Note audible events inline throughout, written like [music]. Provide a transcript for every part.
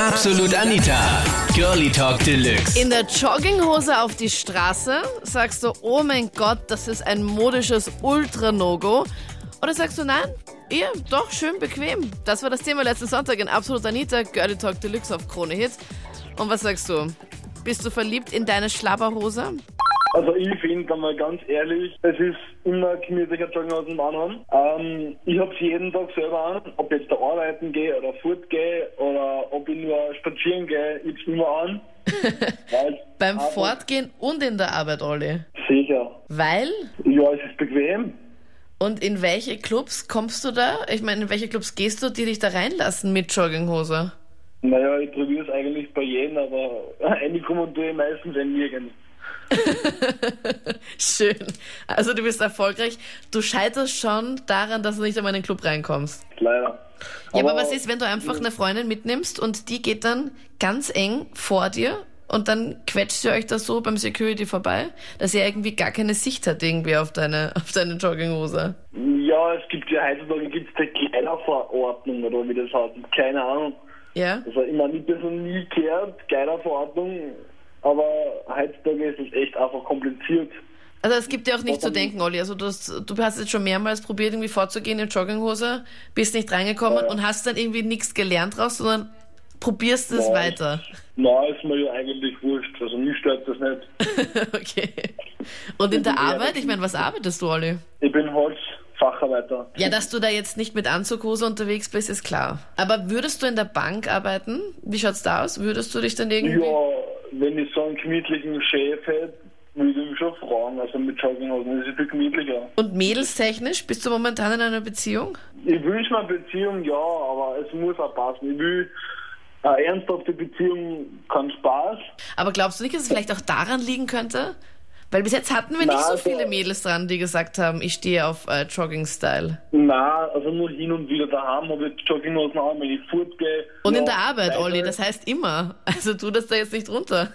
Absolut Anita. Girlie Talk Deluxe. In der Jogginghose auf die Straße sagst du, oh mein Gott, das ist ein modisches Ultra-No-Go. Oder sagst du, nein, ihr, doch, schön bequem. Das war das Thema letzten Sonntag in Absolut Anita, Girlie Talk Deluxe auf Krone Hits. Und was sagst du? Bist du verliebt in deine Schlabberhose? Also ich finde einmal ganz ehrlich, es ist immer gemütlicher Jogginghosen anhaben. Ähm, ich habe sie jeden Tag selber an, ob ich jetzt da arbeiten gehe oder fortgehe oder ob ich nur spazieren gehe, ich immer an. [laughs] Beim einfach- Fortgehen und in der Arbeit, Olli. Sicher. Weil? Ja, es ist bequem. Und in welche Clubs kommst du da? Ich meine, in welche Clubs gehst du, die dich da reinlassen mit Jogginghose? Naja, ich probiere es eigentlich bei jedem, aber [laughs] reinkommen tue ich meistens eh nirgends. [laughs] Schön. Also du bist erfolgreich. Du scheiterst schon daran, dass du nicht einmal in den Club reinkommst. Leider. Ja, aber was ist, wenn du einfach eine Freundin mitnimmst und die geht dann ganz eng vor dir und dann quetscht ihr euch da so beim Security vorbei, dass ihr irgendwie gar keine Sicht hat irgendwie auf deine, auf deine Jogginghose? Ja, es gibt ja heutzutage gibt's die Kleiderverordnung oder wie das heißt. Keine Ahnung. Ja? Also ich meine, ich habe das noch nie gehört, Kleiderverordnung, aber heutzutage ist es echt einfach kompliziert. Also es gibt dir auch nicht zu denken, Olli. Also du hast, du hast jetzt schon mehrmals probiert, irgendwie vorzugehen in Jogginghose, bist nicht reingekommen Ja, und hast dann irgendwie nichts gelernt draus, sondern probierst es Ja. weiter. Na, ist mir ja eigentlich wurscht. Also mich stört das nicht. [laughs] okay. Und in der Arbeit, ich meine, was arbeitest du, Olli? Ich bin Holzfacharbeiter. Ja, dass du da jetzt nicht mit Anzughose unterwegs bist, ist klar. Aber würdest du in der Bank arbeiten? Wie schaut's da aus? Würdest du dich dann irgendwie... Ja, wenn ich so einen gemütlichen Chef hätte, würde ich mich schon fragen. Also mit Jogginghosen ist es viel gemütlicher. Und mädelstechnisch, bist du momentan in einer Beziehung? Ich wünsche mir eine Beziehung, ja, aber es muss auch passen. Ich will eine ernsthafte Beziehung, keinen Spaß. Aber glaubst du nicht, dass es vielleicht auch daran liegen könnte? Weil bis jetzt hatten wir nicht Na, so also- viele Mädels dran, die gesagt haben, ich stehe auf äh, Jogging-Style. Nein, also nur hin und wieder daheim habe ich Jogginghosen an, wenn ich fortgehe. Und in der Arbeit, weiter- Olli, das heißt immer. [laughs] Also tu das da jetzt nicht runter.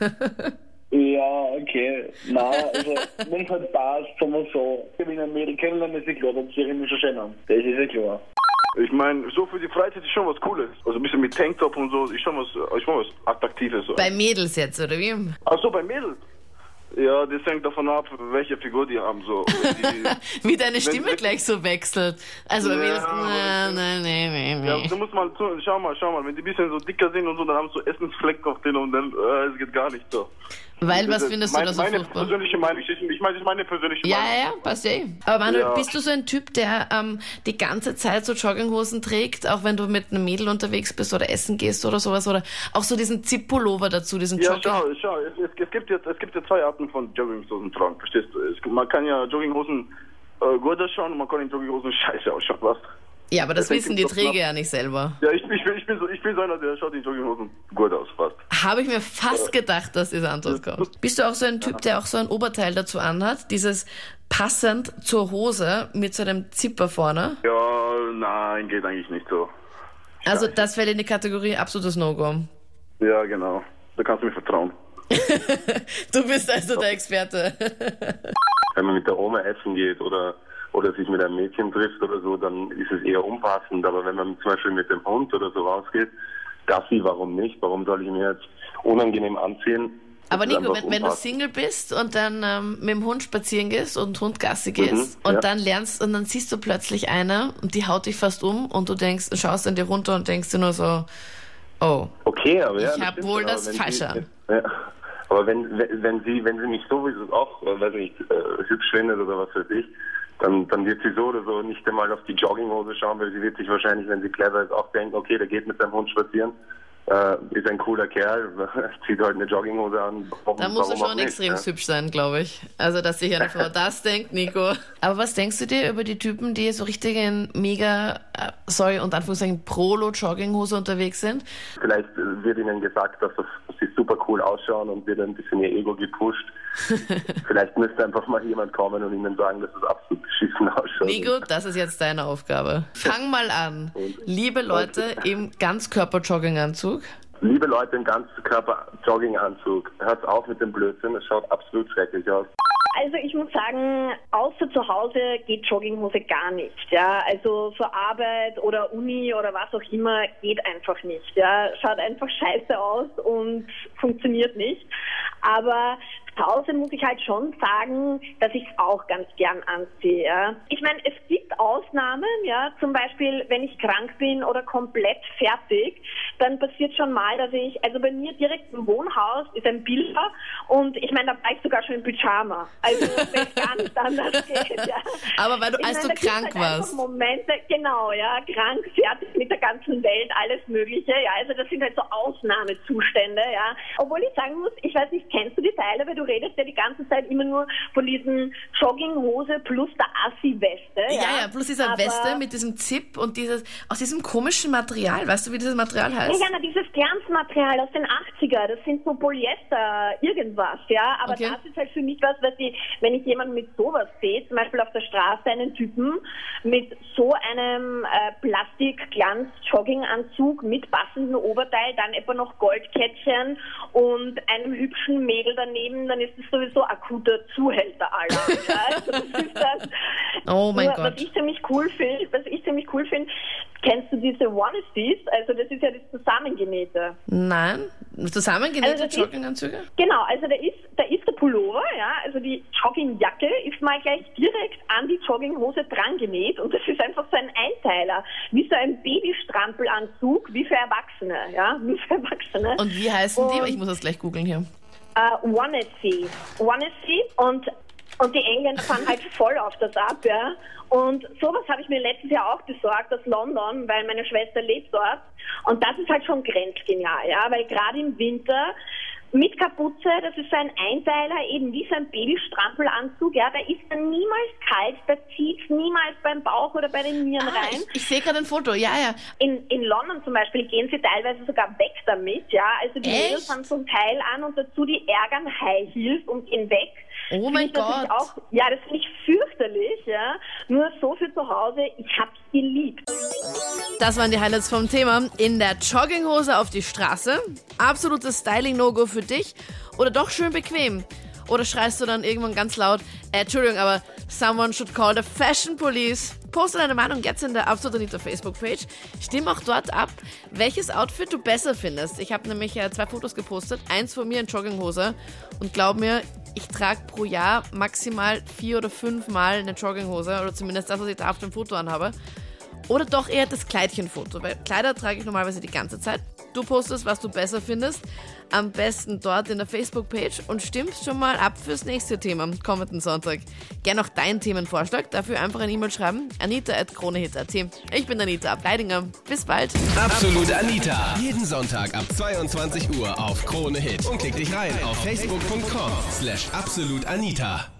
Ja, okay. Nein, also wenn es halt passt, sagen wir so. Wenn ich ein Mädel kennenlerne, ist ja klar, dann ziehe ich mich schon schön an. Das ist ja klar. Ich meine, so für die Freizeit ist schon was Cooles. Also ein bisschen mit Tanktop und so, ist schon was, ist schon was Attraktives. So. Bei Mädels jetzt, oder wie? Ach so, bei Mädels? Ja, das hängt davon ab, welche Figur die haben. So. Die, [laughs] Wie deine Stimme wenn- gleich so wechselt. Also Ja, Mädels, aber nein, nein, nein, nein, ja, du musst mal, zu, schau mal, schau mal, wenn die ein bisschen so dicker sind und so, dann haben sie so Essensflecken auf denen und dann, äh, es geht gar nicht so. Weil, was Das findest du da so Meine furchtbar? persönliche Meinung, ich, ich meine, das ist meine persönliche Ja, Meinung. ja, ja, passt ja eh. Aber Manuel, Ja. bist du so ein Typ, der ähm, die ganze Zeit so Jogginghosen trägt, auch wenn du mit einem Mädel unterwegs bist oder essen gehst oder sowas? Oder auch so diesen Zip-Pullover dazu, diesen Ja, Jogging... schau, schau, es, es, es, gibt jetzt, es gibt ja zwei Arten von Jogginghosen tragen, verstehst du? Es, man kann ja Jogginghosen äh, gut ausschauen und man kann in Jogginghosen [laughs] scheiße ausschauen, was? Ja, aber das hängt wissen die Träger ja nicht selber. Ja, ich, ich, bin, ich, bin so, ich bin so einer, der schaut in Jogginghosen gut aus, fast. Habe ich mir fast gedacht, dass diese Antwort kommt. Bist du auch so ein Typ, der auch so ein Oberteil dazu anhat? Dieses passend zur Hose mit so einem Zipper vorne? Ja, nein, geht eigentlich nicht so. Also das fällt in die Kategorie absolutes No-Go. Ja, genau. Da kannst du mir vertrauen. [laughs] Du bist also der Experte. wenn man mit der Oma essen geht oder oder sich mit einem Mädchen trifft oder so, dann ist es eher unpassend. Aber wenn man zum Beispiel mit dem Hund oder so rausgeht, Gassi, warum nicht? Warum soll ich mir jetzt unangenehm anziehen? Aber Nico, wenn, wenn du. Single bist und dann ähm, mit dem Hund spazieren gehst und Hundgassi gehst Mhm, und ja. dann lernst und dann siehst du plötzlich eine und die haut dich fast um und du denkst, schaust an dir runter und denkst dir nur so, oh, Okay, aber ja. Ich das hab stimmt wohl das Falsche an. Ja, aber wenn, wenn wenn sie wenn sie mich sowieso auch, äh, weiß ich, nicht, äh, hübsch findet oder was weiß ich, dann dann wird sie so oder so nicht einmal auf die Jogginghose schauen, weil sie wird sich wahrscheinlich, wenn sie clever ist, auch denken, okay, der geht mit seinem Hund spazieren. Äh, ist ein cooler Kerl, [laughs] zieht halt eine Jogginghose an. Warum, da muss er schon nicht, extrem ja? hübsch sein, glaube ich. Also, dass sich eine Frau [laughs] das denkt, Nico. Aber was denkst du dir über die Typen, die so richtig in mega, äh, sorry, und Anführungszeichen Prolo-Jogginghose unterwegs sind? Vielleicht wird ihnen gesagt, dass, das, sie super cool ausschauen und wird ein bisschen ihr Ego gepusht. [laughs] Vielleicht müsste einfach mal jemand kommen und ihnen sagen, dass es absolut beschissen ausschaut. Nico, das ist jetzt deine Aufgabe. Fang mal an. Liebe Leute im Ganzkörper-Jogginganzug. Liebe Leute im Ganzkörper-Jogginganzug, hört auf mit dem Blödsinn, es schaut absolut schrecklich aus. Also ich muss sagen, außer zu Hause geht Jogginghose gar nicht. Ja, also für Arbeit oder Uni oder was auch immer geht einfach nicht. Ja, schaut einfach scheiße aus und funktioniert nicht. Aber zu Hause muss ich halt schon sagen, dass ich es auch ganz gern anziehe. Ja. Ich meine, es gibt Ausnahmen, ja, zum Beispiel, wenn ich krank bin oder komplett fertig, dann passiert schon mal, dass ich, also bei mir direkt im Wohnhaus ist ein Bilder und ich meine, da war ich sogar schon im Pyjama. Also wenn es gar nicht anders [laughs] geht. Ja. Aber weil du, Ich als meine, du krank halt warst. Momente, genau, ja, krank, fertig mit der ganzen Welt, alles Mögliche, ja, also das sind halt so Ausnahmezustände, ja. Obwohl ich sagen muss, ich weiß nicht, kennst du die Teile, weil du redest ja die ganze Zeit immer nur von diesen Jogginghose plus der Assi-Weste, ja. Ja, ja, plus dieser Aber- Weste mit diesem Zip und dieses, aus diesem komischen Material. Weißt du, wie dieses Material heißt? ja, na, dieses Glanzmaterial aus den 80er, das sind so Polyester, irgendwas, ja. Aber Okay. das ist halt für mich was, was ich, wenn ich jemanden mit sowas sehe, zum Beispiel auf der Straße einen Typen mit so einem äh, Plastik-Glanz-Jogginganzug mit passendem Oberteil, dann etwa noch Goldkettchen und einem hübschen Mädel daneben, dann ist das sowieso akuter Zuhälteralarm. ja. [laughs] Also das ist das. Oh mein Nur, Gott. Was ich ziemlich cool finde, was ich ziemlich cool finde, kennst du diese Onesies? Also das ist ja das Zusammengenähte. Nein? Zusammengenähte Also ist- Jogginganzüge? Genau, also da ist, ist Pullover, ja, also die Joggingjacke ist mal gleich direkt an die Jogginghose dran genäht und das ist einfach so ein Einteiler, wie so ein Babystrampelanzug, wie für Erwachsene, ja, wie für Erwachsene. Und wie heißen die? Und- Ich muss das gleich googeln hier. äh, Onessie. Onessie und und die Engländer fahren halt [laughs] voll auf das ab, ja. Und sowas habe ich mir letztes Jahr auch besorgt aus London, weil meine Schwester lebt dort. Und das ist halt schon grenzgenial, ja, weil gerade im Winter mit Kapuze, das ist so ein Einteiler, eben wie so ein Babystrampelanzug, ja, da ist dann niemals kalt, da zieht niemals beim Bauch oder bei den Nieren Ah, rein. ich, ich sehe gerade ein Foto. Ja, ja. In, in London zum Beispiel gehen sie teilweise sogar weg damit, ja. Also die? Mädels haben zum Teil an und dazu die ärgern High Heels und gehen weg. Oh mein Gott. Auch, ja, das finde ich fürchterlich, ja. Nur so für zu Hause, ich hab's geliebt. Das waren die Highlights vom Thema. In der Jogginghose auf die Straße. Absolutes Styling-No-Go für dich. Oder doch schön bequem. Oder schreist du dann irgendwann ganz laut, äh, Entschuldigung, aber someone should call the Fashion Police. Poste deine Meinung jetzt in der Absolut Anita Facebook-Page. Stimm auch dort ab, welches Outfit du besser findest. Ich habe nämlich äh, zwei Fotos gepostet. Eins von mir in Jogginghose. Und glaub mir, ich trage pro Jahr maximal vier oder fünf Mal eine Jogginghose. Oder zumindest das, was ich da auf dem Foto anhabe. Oder doch eher das Kleidchenfoto, weil Kleider trage ich normalerweise die ganze Zeit. Du postest, was du besser findest. Am besten dort in der Facebook-Page und stimmst schon mal ab fürs nächste Thema am kommenden Sonntag. Gern auch deinen Themenvorschlag, dafür einfach eine E-Mail schreiben. anita.kronehit.at. Ich bin Anita Ableidinger. Bis bald. Absolut Anita. Jeden Sonntag ab 22 Uhr auf Krone Hit. Und klick dich rein auf facebook.com slash absolutanita.